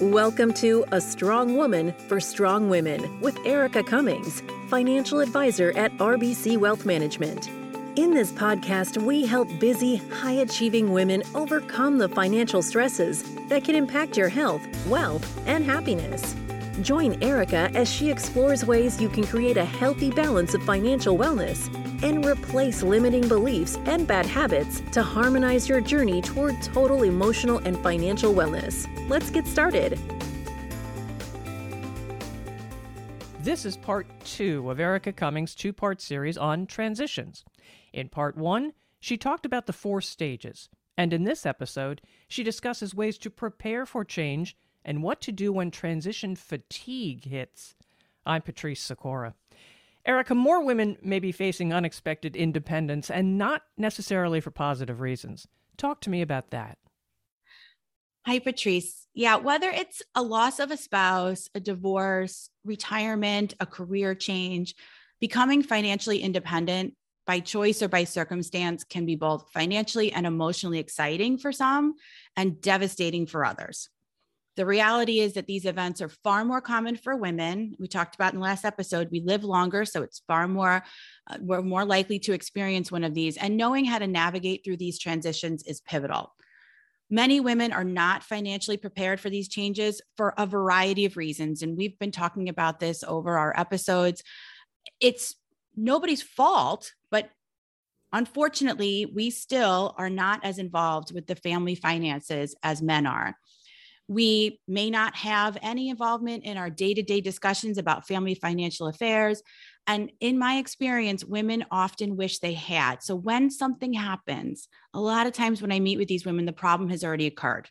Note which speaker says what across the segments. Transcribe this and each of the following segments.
Speaker 1: Welcome to A Strong Woman for Strong Women with Erica Cummings, financial advisor at RBC Wealth Management. In this podcast, we help busy, high achieving women overcome the financial stresses that can impact your health, wealth, and happiness. Join Erica as she explores ways you can create a healthy balance of financial wellness and replace limiting beliefs and bad habits to harmonize your journey toward total emotional and financial wellness. Let's get started.
Speaker 2: This is part two of Erica Cummings' two part series on transitions. In part one, she talked about the four stages, and in this episode, she discusses ways to prepare for change and what to do when transition fatigue hits. I'm Patrice Sikora. Erica, more women may be facing unexpected independence and not necessarily for positive reasons. Talk to me about that.
Speaker 3: Hi, Patrice. Yeah, whether it's a loss of a spouse, a divorce, retirement, a career change, becoming financially independent by choice or by circumstance can be both financially and emotionally exciting for some and devastating for others. The reality is that these events are far more common for women. We talked about in the last episode, we live longer, so it's far more, uh, we're more likely to experience one of these. And knowing how to navigate through these transitions is pivotal. Many women are not financially prepared for these changes for a variety of reasons. And we've been talking about this over our episodes. It's nobody's fault, but unfortunately, we still are not as involved with the family finances as men are. We may not have any involvement in our day to day discussions about family financial affairs. And in my experience, women often wish they had. So when something happens, a lot of times when I meet with these women, the problem has already occurred.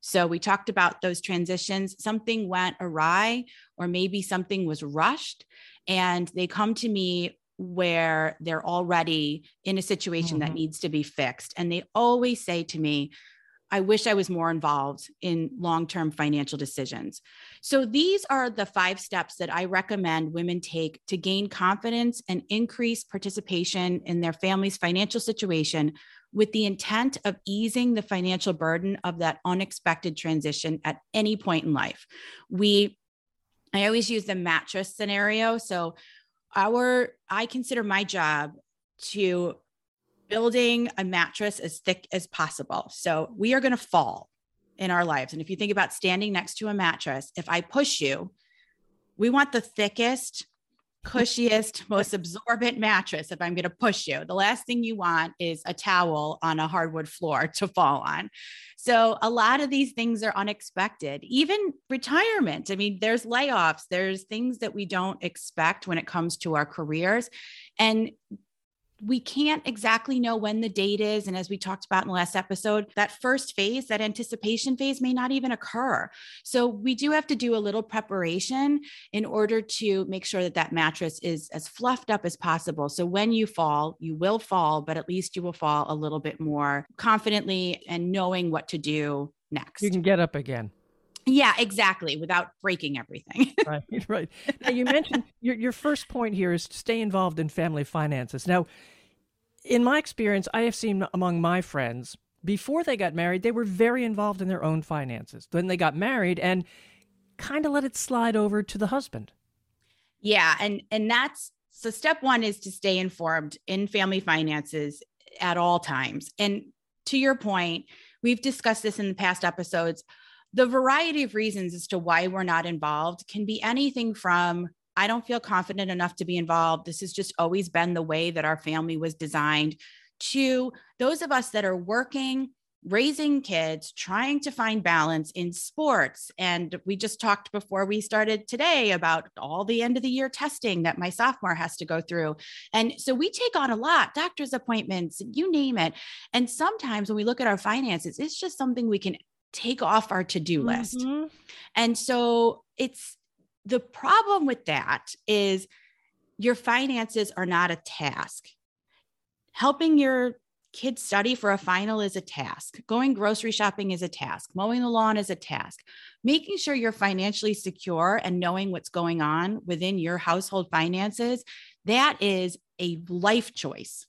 Speaker 3: So we talked about those transitions. Something went awry, or maybe something was rushed, and they come to me where they're already in a situation mm-hmm. that needs to be fixed. And they always say to me, I wish I was more involved in long term financial decisions. So, these are the five steps that I recommend women take to gain confidence and increase participation in their family's financial situation with the intent of easing the financial burden of that unexpected transition at any point in life. We, I always use the mattress scenario. So, our, I consider my job to building a mattress as thick as possible. So we are going to fall in our lives. And if you think about standing next to a mattress, if I push you, we want the thickest, cushiest, most absorbent mattress if I'm going to push you. The last thing you want is a towel on a hardwood floor to fall on. So a lot of these things are unexpected. Even retirement. I mean, there's layoffs, there's things that we don't expect when it comes to our careers. And we can't exactly know when the date is. And as we talked about in the last episode, that first phase, that anticipation phase, may not even occur. So we do have to do a little preparation in order to make sure that that mattress is as fluffed up as possible. So when you fall, you will fall, but at least you will fall a little bit more confidently and knowing what to do next.
Speaker 2: You can get up again.
Speaker 3: Yeah, exactly, without breaking everything.
Speaker 2: right, right. Now you mentioned your your first point here is to stay involved in family finances. Now, in my experience, I have seen among my friends before they got married, they were very involved in their own finances. Then they got married and kind of let it slide over to the husband.
Speaker 3: Yeah, and and that's so step 1 is to stay informed in family finances at all times. And to your point, we've discussed this in the past episodes the variety of reasons as to why we're not involved can be anything from I don't feel confident enough to be involved. This has just always been the way that our family was designed. To those of us that are working, raising kids, trying to find balance in sports. And we just talked before we started today about all the end of the year testing that my sophomore has to go through. And so we take on a lot, doctor's appointments, you name it. And sometimes when we look at our finances, it's just something we can take off our to-do list. Mm-hmm. And so it's the problem with that is your finances are not a task. Helping your kids study for a final is a task. Going grocery shopping is a task. Mowing the lawn is a task. Making sure you're financially secure and knowing what's going on within your household finances, that is a life choice.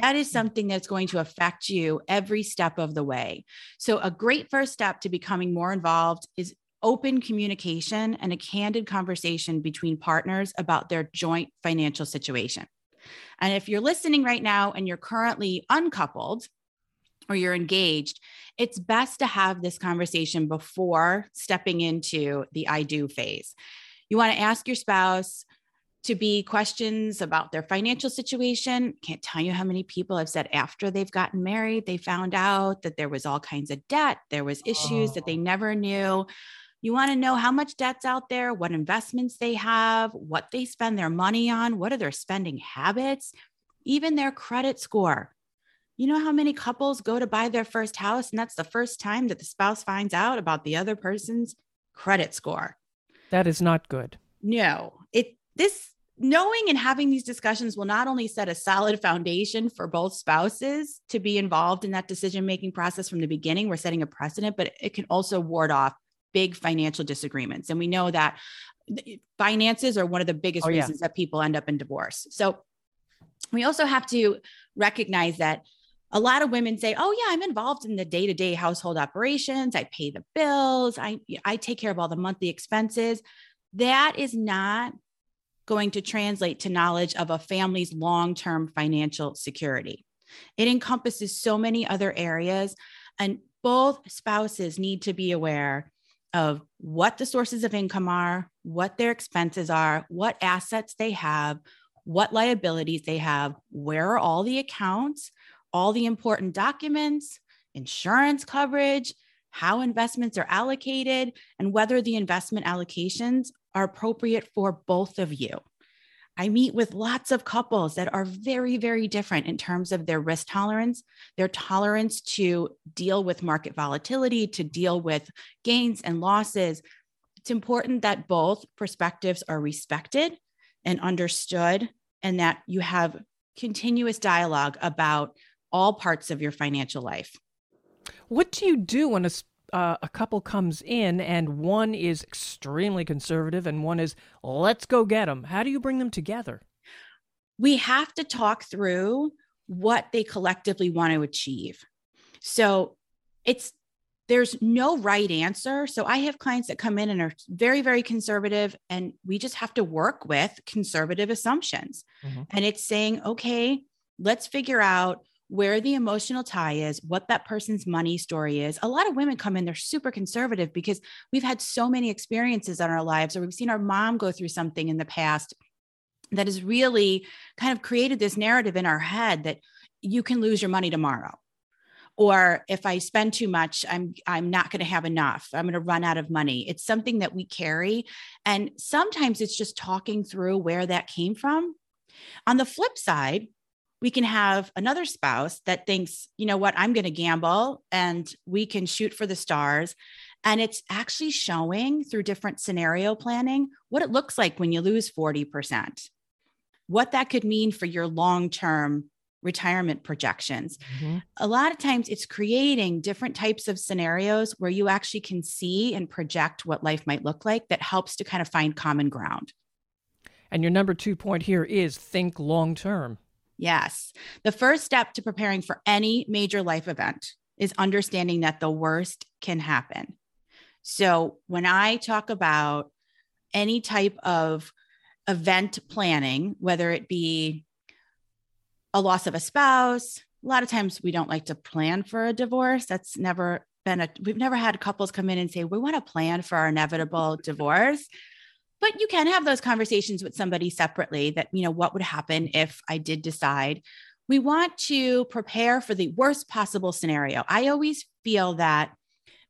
Speaker 3: That is something that's going to affect you every step of the way. So, a great first step to becoming more involved is open communication and a candid conversation between partners about their joint financial situation. And if you're listening right now and you're currently uncoupled or you're engaged, it's best to have this conversation before stepping into the I do phase. You want to ask your spouse, to be questions about their financial situation. Can't tell you how many people have said after they've gotten married, they found out that there was all kinds of debt, there was issues oh. that they oh. never knew. You want to know how much debt's out there, what investments they have, what they spend their money on, what are their spending habits, even their credit score. You know how many couples go to buy their first house, and that's the first time that the spouse finds out about the other person's credit score.
Speaker 2: That is not good.
Speaker 3: No, it this knowing and having these discussions will not only set a solid foundation for both spouses to be involved in that decision making process from the beginning we're setting a precedent but it can also ward off big financial disagreements. And we know that finances are one of the biggest oh, reasons yeah. that people end up in divorce. So we also have to recognize that a lot of women say oh yeah i'm involved in the day-to-day household operations. I pay the bills. I i take care of all the monthly expenses. That is not going to translate to knowledge of a family's long term financial security. It encompasses so many other areas, and both spouses need to be aware of what the sources of income are, what their expenses are, what assets they have, what liabilities they have, where are all the accounts, all the important documents, insurance coverage, how investments are allocated, and whether the investment allocations are appropriate for both of you. I meet with lots of couples that are very, very different in terms of their risk tolerance, their tolerance to deal with market volatility, to deal with gains and losses. It's important that both perspectives are respected and understood, and that you have continuous dialogue about all parts of your financial life.
Speaker 2: What do you do when a uh, a couple comes in and one is extremely conservative and one is let's go get them how do you bring them together?
Speaker 3: We have to talk through what they collectively want to achieve. So it's there's no right answer. So i have clients that come in and are very very conservative and we just have to work with conservative assumptions. Mm-hmm. and it's saying okay let's figure out where the emotional tie is, what that person's money story is. A lot of women come in, they're super conservative because we've had so many experiences in our lives, or we've seen our mom go through something in the past that has really kind of created this narrative in our head that you can lose your money tomorrow or if i spend too much i'm i'm not going to have enough. I'm going to run out of money. It's something that we carry. And sometimes it's just talking through where that came from. On the flip side we can have another spouse that thinks, you know what, I'm going to gamble and we can shoot for the stars. And it's actually showing through different scenario planning what it looks like when you lose 40%, what that could mean for your long term retirement projections. Mm-hmm. A lot of times it's creating different types of scenarios where you actually can see and project what life might look like that helps to kind of find common ground.
Speaker 2: And your number two point here is think long term.
Speaker 3: Yes. The first step to preparing for any major life event is understanding that the worst can happen. So, when I talk about any type of event planning, whether it be a loss of a spouse, a lot of times we don't like to plan for a divorce. That's never been a, we've never had couples come in and say, we want to plan for our inevitable divorce but you can have those conversations with somebody separately that you know what would happen if i did decide. We want to prepare for the worst possible scenario. I always feel that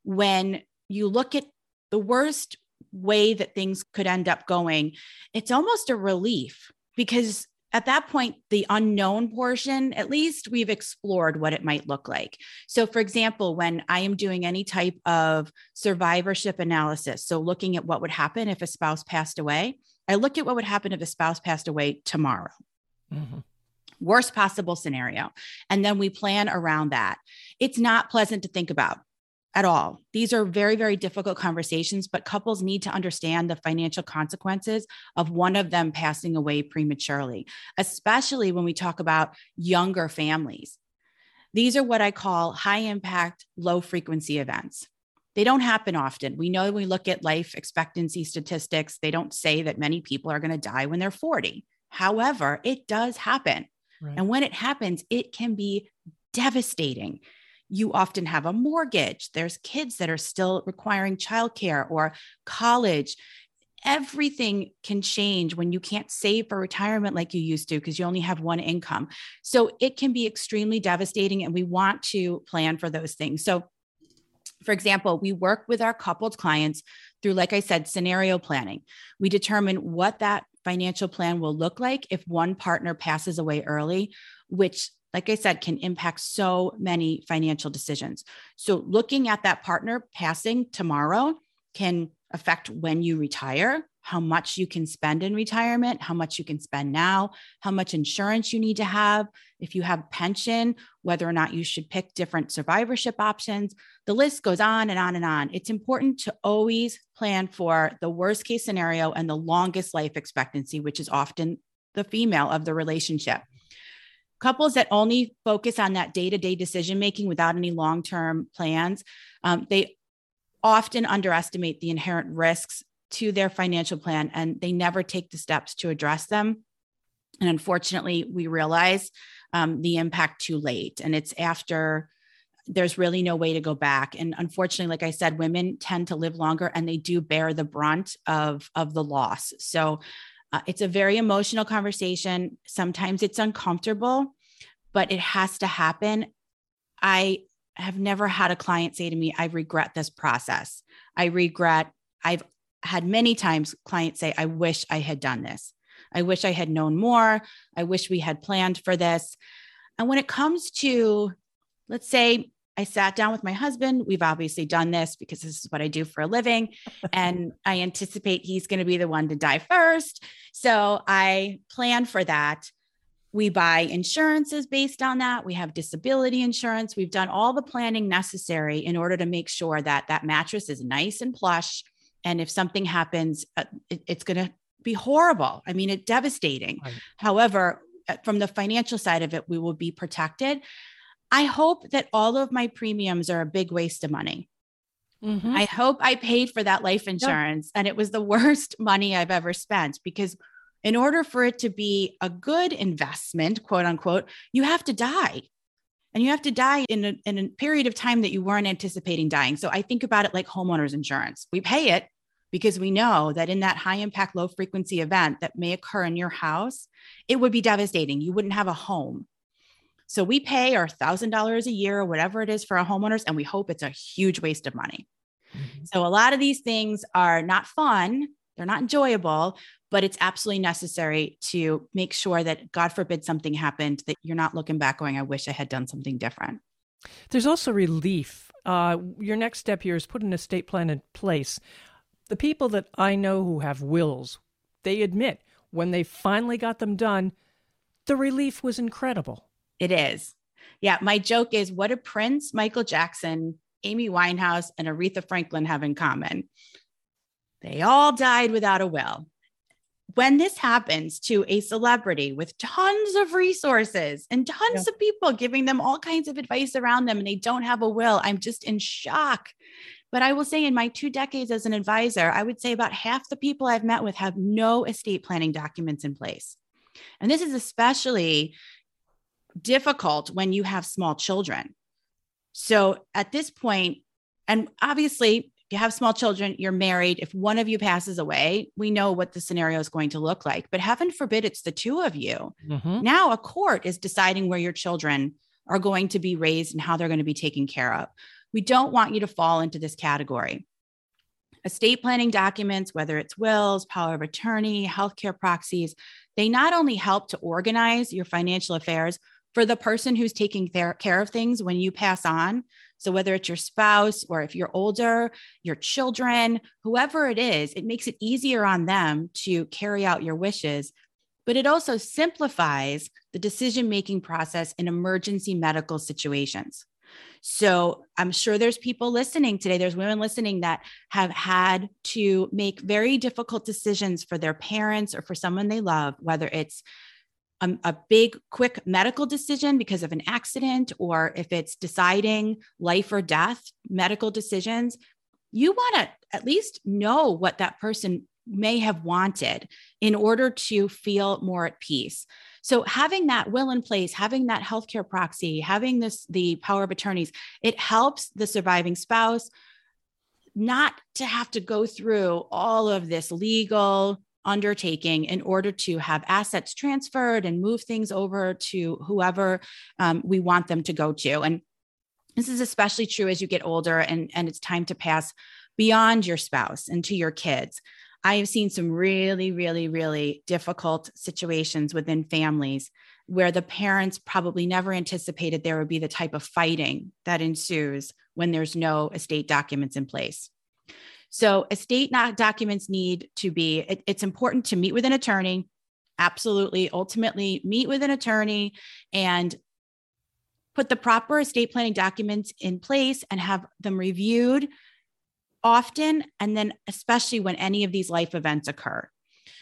Speaker 3: when you look at the worst way that things could end up going it's almost a relief because at that point, the unknown portion, at least we've explored what it might look like. So, for example, when I am doing any type of survivorship analysis, so looking at what would happen if a spouse passed away, I look at what would happen if a spouse passed away tomorrow. Mm-hmm. Worst possible scenario. And then we plan around that. It's not pleasant to think about at all. These are very, very difficult conversations, but couples need to understand the financial consequences of one of them passing away prematurely, especially when we talk about younger families. These are what I call high impact, low frequency events. They don't happen often. We know when we look at life expectancy statistics, they don't say that many people are going to die when they're 40. However, it does happen. Right. And when it happens, it can be devastating. You often have a mortgage. There's kids that are still requiring childcare or college. Everything can change when you can't save for retirement like you used to because you only have one income. So it can be extremely devastating, and we want to plan for those things. So, for example, we work with our coupled clients through, like I said, scenario planning. We determine what that financial plan will look like if one partner passes away early, which like I said, can impact so many financial decisions. So, looking at that partner passing tomorrow can affect when you retire, how much you can spend in retirement, how much you can spend now, how much insurance you need to have, if you have pension, whether or not you should pick different survivorship options. The list goes on and on and on. It's important to always plan for the worst case scenario and the longest life expectancy, which is often the female of the relationship. Couples that only focus on that day to day decision making without any long term plans, um, they often underestimate the inherent risks to their financial plan and they never take the steps to address them. And unfortunately, we realize um, the impact too late. And it's after there's really no way to go back. And unfortunately, like I said, women tend to live longer and they do bear the brunt of, of the loss. So uh, it's a very emotional conversation. Sometimes it's uncomfortable, but it has to happen. I have never had a client say to me, I regret this process. I regret, I've had many times clients say, I wish I had done this. I wish I had known more. I wish we had planned for this. And when it comes to, let's say, I sat down with my husband. We've obviously done this because this is what I do for a living. and I anticipate he's going to be the one to die first. So I plan for that. We buy insurances based on that. We have disability insurance. We've done all the planning necessary in order to make sure that that mattress is nice and plush. And if something happens, uh, it, it's going to be horrible. I mean, it's devastating. Right. However, uh, from the financial side of it, we will be protected. I hope that all of my premiums are a big waste of money. Mm-hmm. I hope I paid for that life insurance and it was the worst money I've ever spent because in order for it to be a good investment, quote unquote, you have to die. And you have to die in a, in a period of time that you weren't anticipating dying. So I think about it like homeowners insurance. We pay it because we know that in that high impact, low frequency event that may occur in your house, it would be devastating. You wouldn't have a home. So we pay our $1,000 a year or whatever it is for our homeowners, and we hope it's a huge waste of money. Mm-hmm. So a lot of these things are not fun, they're not enjoyable, but it's absolutely necessary to make sure that, God forbid, something happened, that you're not looking back going, I wish I had done something different.
Speaker 2: There's also relief. Uh, your next step here is put an estate plan in place. The people that I know who have wills, they admit when they finally got them done, the relief was incredible.
Speaker 3: It is. Yeah. My joke is what do Prince, Michael Jackson, Amy Winehouse, and Aretha Franklin have in common? They all died without a will. When this happens to a celebrity with tons of resources and tons yeah. of people giving them all kinds of advice around them and they don't have a will, I'm just in shock. But I will say, in my two decades as an advisor, I would say about half the people I've met with have no estate planning documents in place. And this is especially difficult when you have small children. So at this point, and obviously, if you have small children, you're married. If one of you passes away, we know what the scenario is going to look like. But heaven forbid it's the two of you. Mm-hmm. Now, a court is deciding where your children are going to be raised and how they're going to be taken care of. We don't want you to fall into this category. Estate planning documents, whether it's wills, power of attorney, healthcare proxies, they not only help to organize your financial affairs, for the person who's taking care of things when you pass on. So, whether it's your spouse or if you're older, your children, whoever it is, it makes it easier on them to carry out your wishes. But it also simplifies the decision making process in emergency medical situations. So I'm sure there's people listening today, there's women listening that have had to make very difficult decisions for their parents or for someone they love, whether it's a, a, big, quick medical decision because of an accident, or if it's deciding life or death, medical decisions, you want to at least know what that person may have wanted in order to feel more at peace. So having that will in place, having that healthcare proxy, having this the power of attorneys, it helps the surviving spouse not to have to go through all of this legal undertaking in order to have assets transferred and move things over to whoever um, we want them to go to. And this is especially true as you get older and, and it's time to pass beyond your spouse and to your kids. I have seen some really, really, really difficult situations within families where the parents probably never anticipated there would be the type of fighting that ensues when there's no estate documents in place. So, estate documents need to be, it, it's important to meet with an attorney. Absolutely. Ultimately, meet with an attorney and put the proper estate planning documents in place and have them reviewed often. And then, especially when any of these life events occur.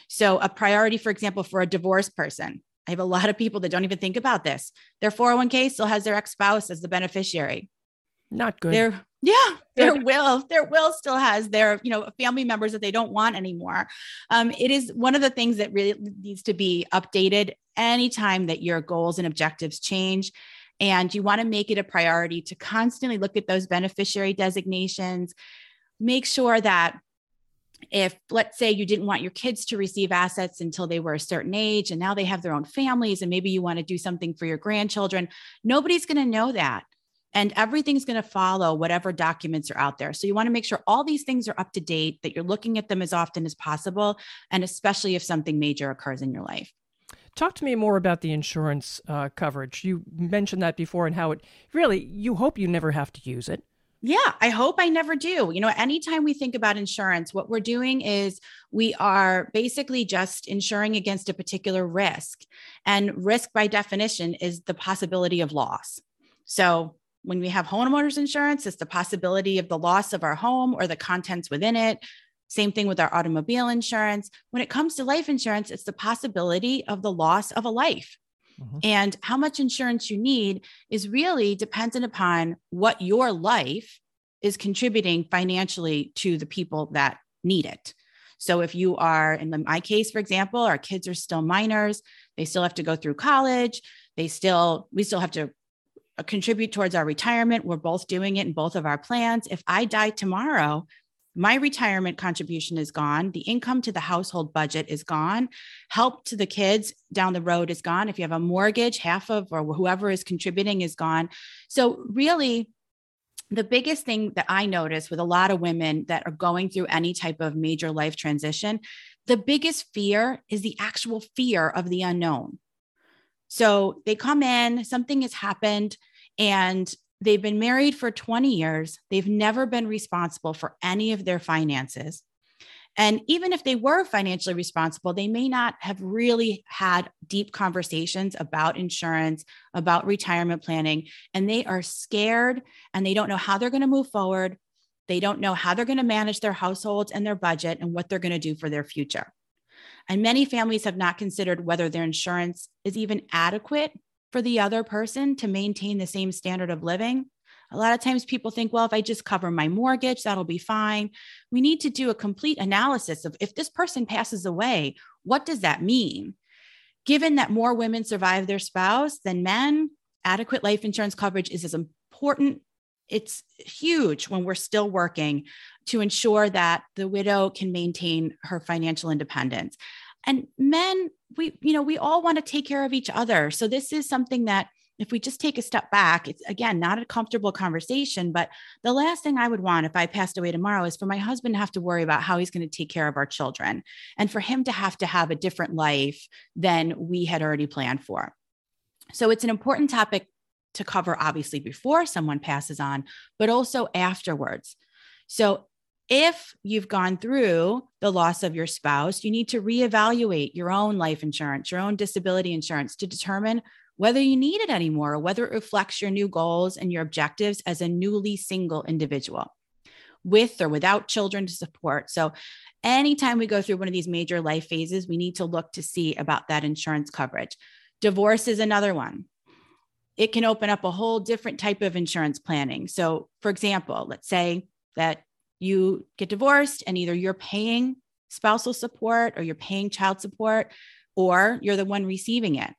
Speaker 3: So, a priority, for example, for a divorced person, I have a lot of people that don't even think about this. Their 401k still has their ex spouse as the beneficiary.
Speaker 2: Not good.
Speaker 3: Their yeah, their will, their will still has their, you know, family members that they don't want anymore. Um, it is one of the things that really needs to be updated anytime that your goals and objectives change. And you want to make it a priority to constantly look at those beneficiary designations. Make sure that if let's say you didn't want your kids to receive assets until they were a certain age and now they have their own families and maybe you want to do something for your grandchildren nobody's going to know that and everything's going to follow whatever documents are out there. So you want to make sure all these things are up to date, that you're looking at them as often as possible, and especially if something major occurs in your life.
Speaker 2: Talk to me more about the insurance uh, coverage. You mentioned that before and how it really, you hope you never have to use it.
Speaker 3: Yeah, I hope I never do. You know, anytime we think about insurance, what we're doing is we are basically just insuring against a particular risk. And risk, by definition, is the possibility of loss. So when we have homeowners insurance, it's the possibility of the loss of our home or the contents within it. Same thing with our automobile insurance. When it comes to life insurance, it's the possibility of the loss of a life. Mm-hmm. And how much insurance you need is really dependent upon what your life is contributing financially to the people that need it. So if you are, in my case, for example, our kids are still minors, they still have to go through college, they still, we still have to Uh, contribute towards our retirement. We're both doing it in both of our plans. If I die tomorrow, my retirement contribution is gone. The income to the household budget is gone. Help to the kids down the road is gone. If you have a mortgage, half of or whoever is contributing is gone. So, really, the biggest thing that I notice with a lot of women that are going through any type of major life transition, the biggest fear is the actual fear of the unknown. So they come in, something has happened, and they've been married for 20 years. They've never been responsible for any of their finances. And even if they were financially responsible, they may not have really had deep conversations about insurance, about retirement planning, and they are scared and they don't know how they're going to move forward. They don't know how they're going to manage their households and their budget and what they're going to do for their future. And many families have not considered whether their insurance is even adequate for the other person to maintain the same standard of living. A lot of times people think, well, if I just cover my mortgage, that'll be fine. We need to do a complete analysis of if this person passes away, what does that mean? Given that more women survive their spouse than men, adequate life insurance coverage is as important. It's huge when we're still working to ensure that the widow can maintain her financial independence. And men, we, you know, we all want to take care of each other. So this is something that if we just take a step back, it's again not a comfortable conversation, but the last thing I would want if I passed away tomorrow is for my husband to have to worry about how he's going to take care of our children and for him to have to have a different life than we had already planned for. So it's an important topic to cover, obviously, before someone passes on, but also afterwards. So if you've gone through the loss of your spouse, you need to reevaluate your own life insurance, your own disability insurance to determine whether you need it anymore or whether it reflects your new goals and your objectives as a newly single individual with or without children to support. So, anytime we go through one of these major life phases, we need to look to see about that insurance coverage. Divorce is another one. It can open up a whole different type of insurance planning. So, for example, let's say that you get divorced and either you're paying spousal support or you're paying child support or you're the one receiving it.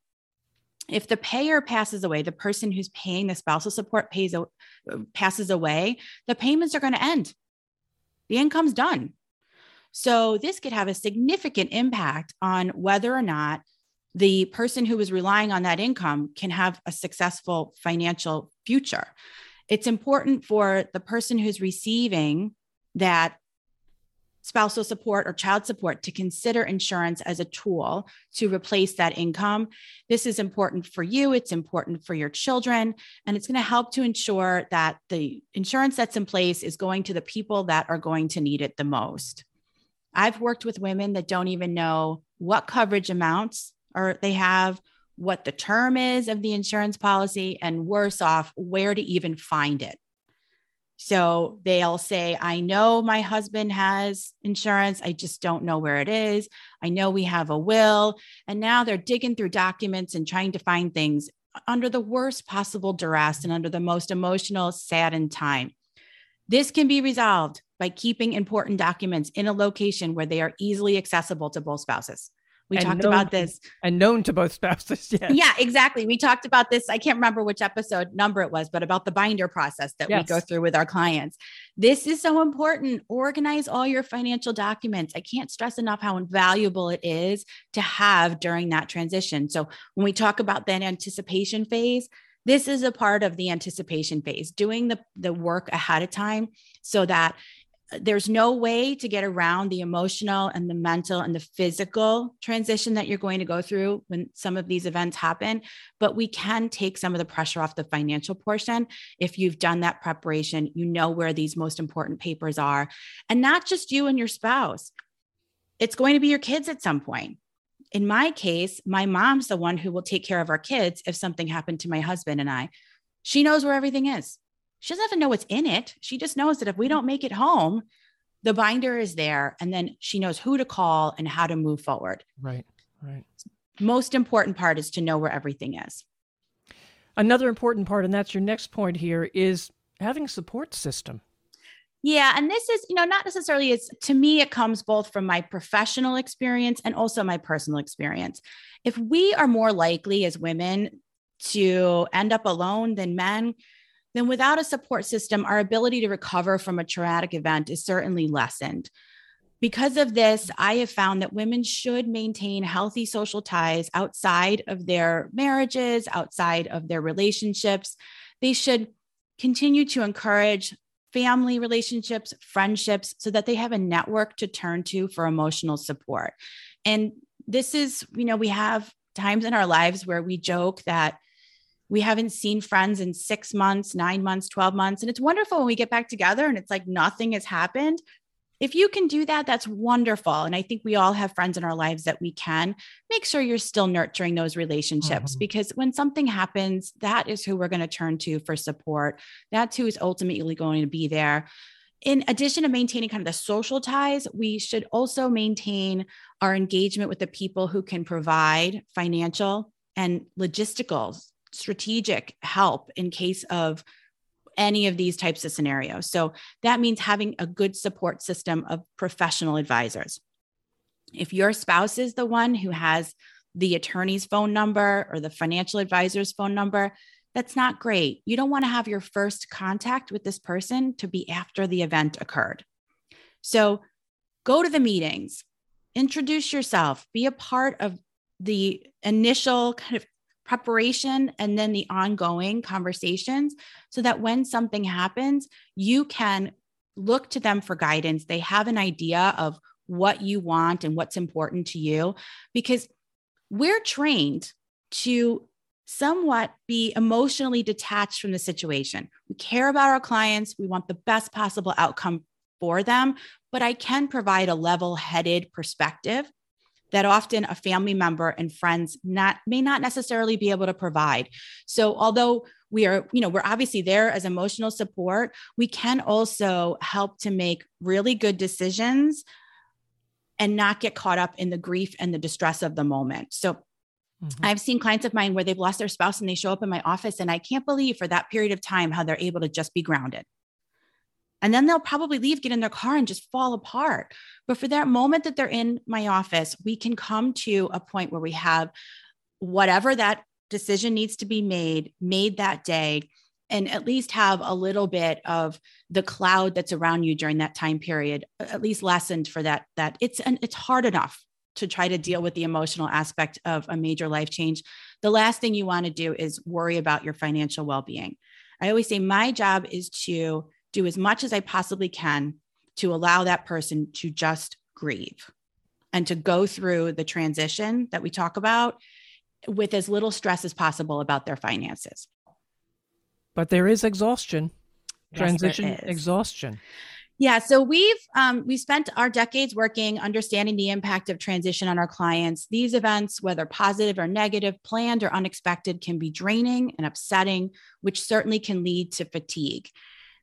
Speaker 3: If the payer passes away, the person who's paying the spousal support pays passes away, the payments are going to end. The income's done. So this could have a significant impact on whether or not the person who is relying on that income can have a successful financial future. It's important for the person who's receiving that spousal support or child support to consider insurance as a tool to replace that income. This is important for you, it's important for your children, and it's going to help to ensure that the insurance that's in place is going to the people that are going to need it the most. I've worked with women that don't even know what coverage amounts or they have what the term is of the insurance policy and worse off where to even find it so they'll say, I know my husband has insurance. I just don't know where it is. I know we have a will. And now they're digging through documents and trying to find things under the worst possible duress and under the most emotional, saddened time. This can be resolved by keeping important documents in a location where they are easily accessible to both spouses. We talked
Speaker 2: known,
Speaker 3: about this.
Speaker 2: And known to both spouses.
Speaker 3: Yeah. Yeah, exactly. We talked about this. I can't remember which episode number it was, but about the binder process that yes. we go through with our clients. This is so important. Organize all your financial documents. I can't stress enough how invaluable it is to have during that transition. So when we talk about that anticipation phase, this is a part of the anticipation phase, doing the, the work ahead of time so that there's no way to get around the emotional and the mental and the physical transition that you're going to go through when some of these events happen but we can take some of the pressure off the financial portion. If you've done that preparation you know where these most important papers are and not just you and your spouse. It's going to be your kids at some point. In my case my mom's the one who will take care of our kids if something happened to my husband and i. She knows where everything is she doesn't have to know what's in it. She just knows that if we mm-hmm. don't make it home, the binder is there. And then she knows who to call and how to move forward.
Speaker 2: Right. Right.
Speaker 3: Most important part is to know where everything is.
Speaker 2: Another important part, and that's your next point here, is having a support system.
Speaker 3: Yeah. And this is, you know, not necessarily as to me, it comes both from my professional experience and also my personal experience. If we are more likely as women to end up alone than men, then without a support system, our ability to recover from a traumatic event is certainly lessened. Because of this, I have found that women should maintain healthy social ties outside of their marriages, outside of their relationships. They should continue to encourage family relationships, friendships, so that they have a network to turn to for emotional support. And this is, you know, we have times in our lives where we joke that we haven't seen friends in six months, nine months, 12 months. And it's wonderful when we get back together and it's like nothing has happened. If you can do that, that's wonderful. And I think we all have friends in our lives that we can make sure you're still nurturing those relationships mm-hmm. because when something happens, that is who we're going to turn to for support. That's who is ultimately going to be there. In addition to maintaining kind of the social ties, we should also maintain our engagement with the people who can provide financial and logistical strategic help in case of any of these types of scenarios. So that means having a good support system of professional advisors. If your spouse is the one who has the attorney's phone number or the financial advisor's phone number, that's not great. You don't want to have your first contact with this person to be after the event occurred. So go to the meetings, introduce yourself, be a part of the initial kind of preparation and then the ongoing conversations so that when something happens, you can look to them for guidance. They have an idea of what you want and what's important to you because we're trained to somewhat be emotionally detached from the situation. We care about our clients, we want the best possible outcome for them, but I can provide a level headed perspective that often a family member and friends not may not necessarily be able to provide so although we are you know we're obviously there as emotional support we can also help to make really good decisions and not get caught up in the grief and the distress of the moment so mm-hmm. I've seen clients of mine where they've lost their spouse and they show up in my office, and I can't believe for that period of time how they're able to just be grounded. And then they'll probably leave, get in their car, and just fall apart. But for that moment that they're in my office, we can come to a point where we have whatever that decision needs to be made, made that day, and at least have a little bit of the cloud that's around you during that time period, at least lessened for that. That it's and it's hard enough to try to deal with the emotional aspect of a major life change. The last thing you want to do is worry about your financial well-being. I always say my job is to do as much as I possibly can to allow that person to just grieve and to go through the transition that we talk about with as little stress as possible about their finances.
Speaker 2: But there is exhaustion,
Speaker 3: Yes,
Speaker 2: transition exhaustion.
Speaker 3: Yeah, so we've um, we spent our decades working understanding the impact of transition on our clients. These events, whether positive or negative, planned or unexpected, can be draining and upsetting, which certainly can lead to fatigue.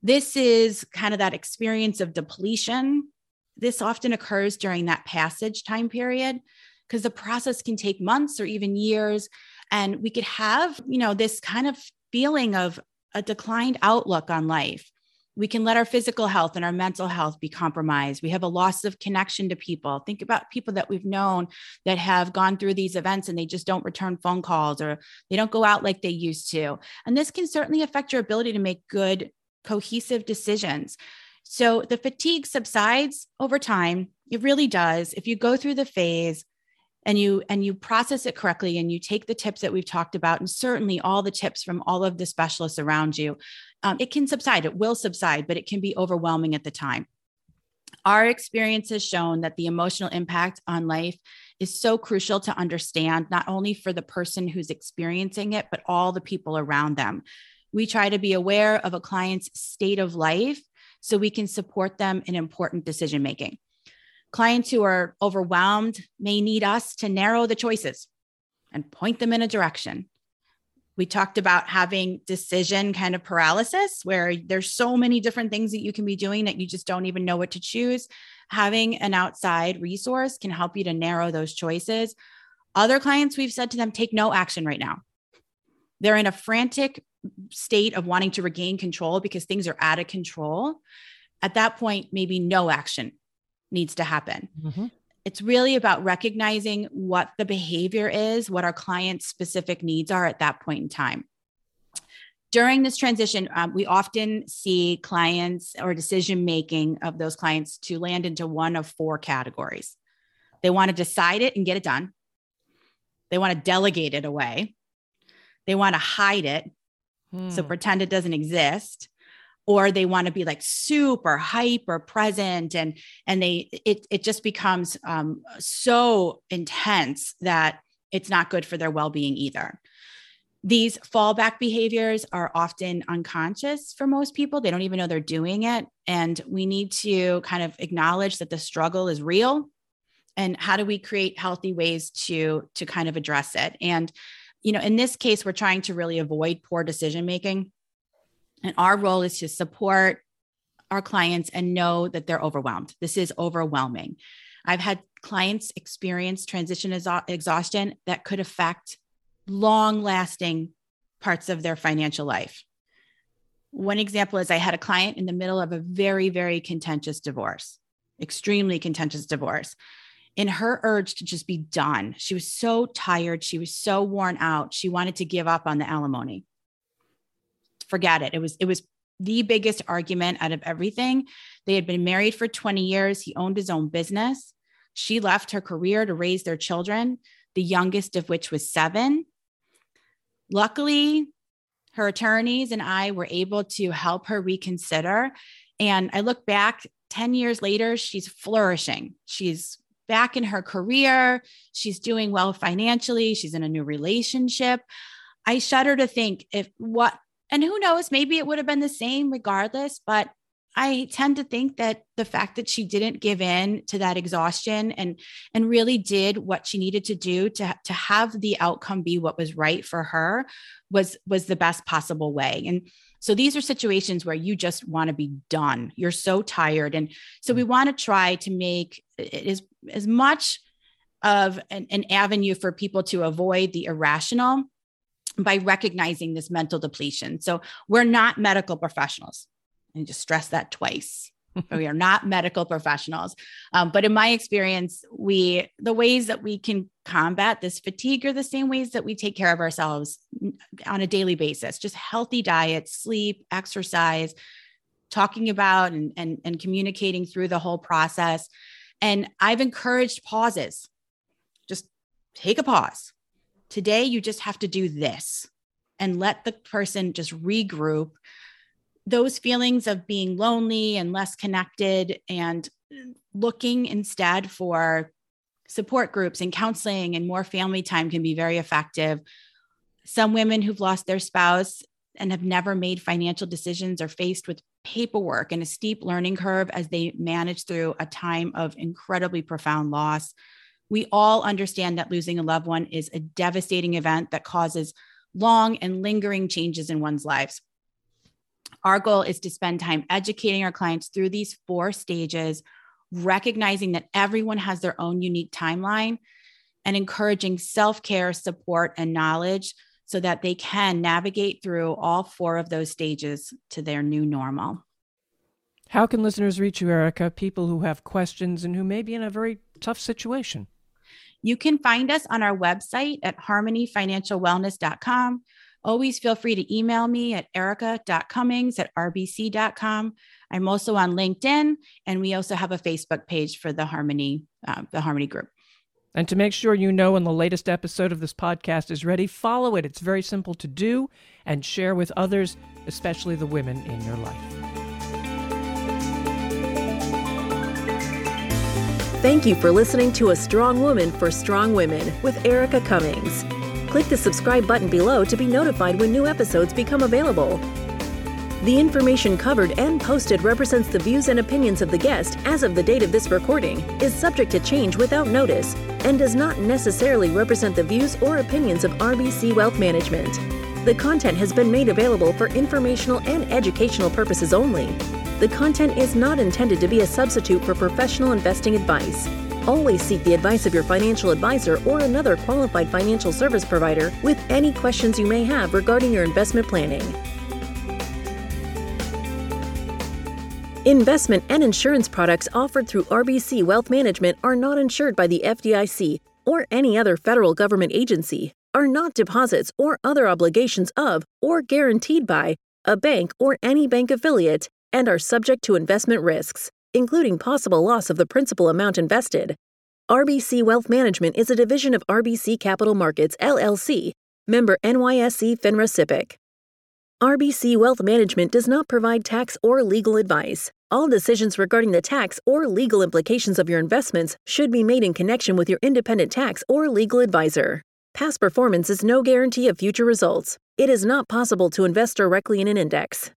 Speaker 3: This is kind of that experience of depletion. This often occurs during that passage time period because the process can take months or even years, and we could have you know this kind of feeling of a declined outlook on life we can let our physical health and our mental health be compromised. We have a loss of connection to people. Think about people that we've known that have gone through these events and they just don't return phone calls or they don't go out like they used to. And this can certainly affect your ability to make good, cohesive decisions. So the fatigue subsides over time. It really does. If you go through the phase, and you and you process it correctly and you take the tips that we've talked about and certainly all the tips from all of the specialists around you um, it can subside it will subside but it can be overwhelming at the time our experience has shown that the emotional impact on life is so crucial to understand not only for the person who's experiencing it but all the people around them we try to be aware of a client's state of life so we can support them in important decision making Clients who are overwhelmed may need us to narrow the choices and point them in a direction. We talked about having decision kind of paralysis, where there's so many different things that you can be doing that you just don't even know what to choose. Having an outside resource can help you to narrow those choices. Other clients, we've said to them, take no action right now. They're in a frantic state of wanting to regain control because things are out of control. At that point, maybe no action needs to happen.
Speaker 2: Mhm.
Speaker 3: It's really about recognizing what the behavior is, what our client's specific needs are at that point in time. During this transition, um, we often see clients or decision making of those clients to land into one of four categories. They want to decide it and get it done. They want to delegate it away. They want to hide it, so
Speaker 2: Hmm.
Speaker 3: pretend it doesn't exist. Or they want to be like super hyper present and and they it it just becomes um, so intense that it's not good for their well-being either. These fallback behaviors are often unconscious for most people. They don't even know they're doing it. And we need to kind of acknowledge that the struggle is real. And how do we create healthy ways to to kind of address it? And you know in this case we're trying to really avoid poor decision making and our role is to support our clients and know that they're overwhelmed. This is overwhelming. I've had clients experience transition exha- exhaustion that could affect long lasting parts of their financial life. One example is I had a client in the middle of a very, very contentious divorce, extremely contentious divorce. In her urge to just be done, she was so tired. She was so worn out. She wanted to give up on the alimony forget it. It was it was the biggest argument out of everything. They had been married for 20 years. He owned his own business. She left her career to raise their children, the youngest of which was 7. Luckily, her attorneys and I were able to help her reconsider and I look back 10 years later, she's flourishing. She's back in her career. She's doing well financially. She's in a new relationship. I shudder to think if what and who knows, maybe it would have been the same regardless. But I tend to think that the fact that she didn't give in to that exhaustion and and really did what she needed to do to, to have the outcome be what was right for her was was the best possible way. And so these are situations where you just want to be done. You're so tired. And so we want to try to make it as, as much of an, an avenue for people to avoid the irrational by recognizing this mental depletion. So we're not medical professionals. And just stress that twice. we are not medical professionals. Um, but in my experience, we the ways that we can combat this fatigue are the same ways that we take care of ourselves on a daily basis. Just healthy diet, sleep, exercise, talking about and, and, and communicating through the whole process. And I've encouraged pauses. Just take a pause. Today, you just have to do this and let the person just regroup those feelings of being lonely and less connected and looking instead for support groups and counseling and more family time can be very effective. Some women who've lost their spouse and have never made financial decisions are faced with paperwork and a steep learning curve as they manage through a time of incredibly profound loss. We all understand that losing a loved one is a devastating event that causes long and lingering changes in one's lives. Our goal is to spend time educating our clients through these four stages, recognizing that everyone has their own unique timeline and encouraging self care, support, and knowledge so that they can navigate through all four of those stages to their new normal.
Speaker 2: How can listeners reach you, Erica? People who have questions and who may be in a very tough situation.
Speaker 3: You can find us on our website at harmonyfinancialwellness.com Always feel free to email me at erica.cummings at rbc.com. I'm also on LinkedIn, and we also have a Facebook page for the Harmony, uh, the Harmony Group.
Speaker 2: And to make sure you know when the latest episode of this podcast is ready, follow it. It's very simple to do and share with others, especially the women in your life.
Speaker 1: Thank you for listening to A Strong Woman for Strong Women with Erica Cummings click the subscribe button below to be notified when new episodes become available. The information covered and posted represents the views and opinions of the guest as of the date of this recording, is subject to change without notice, and does not necessarily represent the views or opinions of RBC Wealth Management. The content has been made available for informational and educational purposes only. The content is not intended to be a substitute for professional investing advice. Always seek the advice of your financial advisor or another qualified financial service provider with any questions you may have regarding your investment planning. Investment and insurance products offered through RBC Wealth Management are not insured by the FDIC or any other federal government agency, are not deposits or other obligations of or guaranteed by a bank or any bank affiliate, and are subject to investment risks including possible loss of the principal amount invested. RBC Wealth Management is a division of RBC Capital Markets, LLC, member NYSE FINRA SIPC. RBC Wealth Management does not provide tax or legal advice. All decisions regarding the tax or legal implications of your investments should be made in connection with your independent tax or legal advisor. Past performance is no guarantee of future results. It is not possible to invest directly in an index.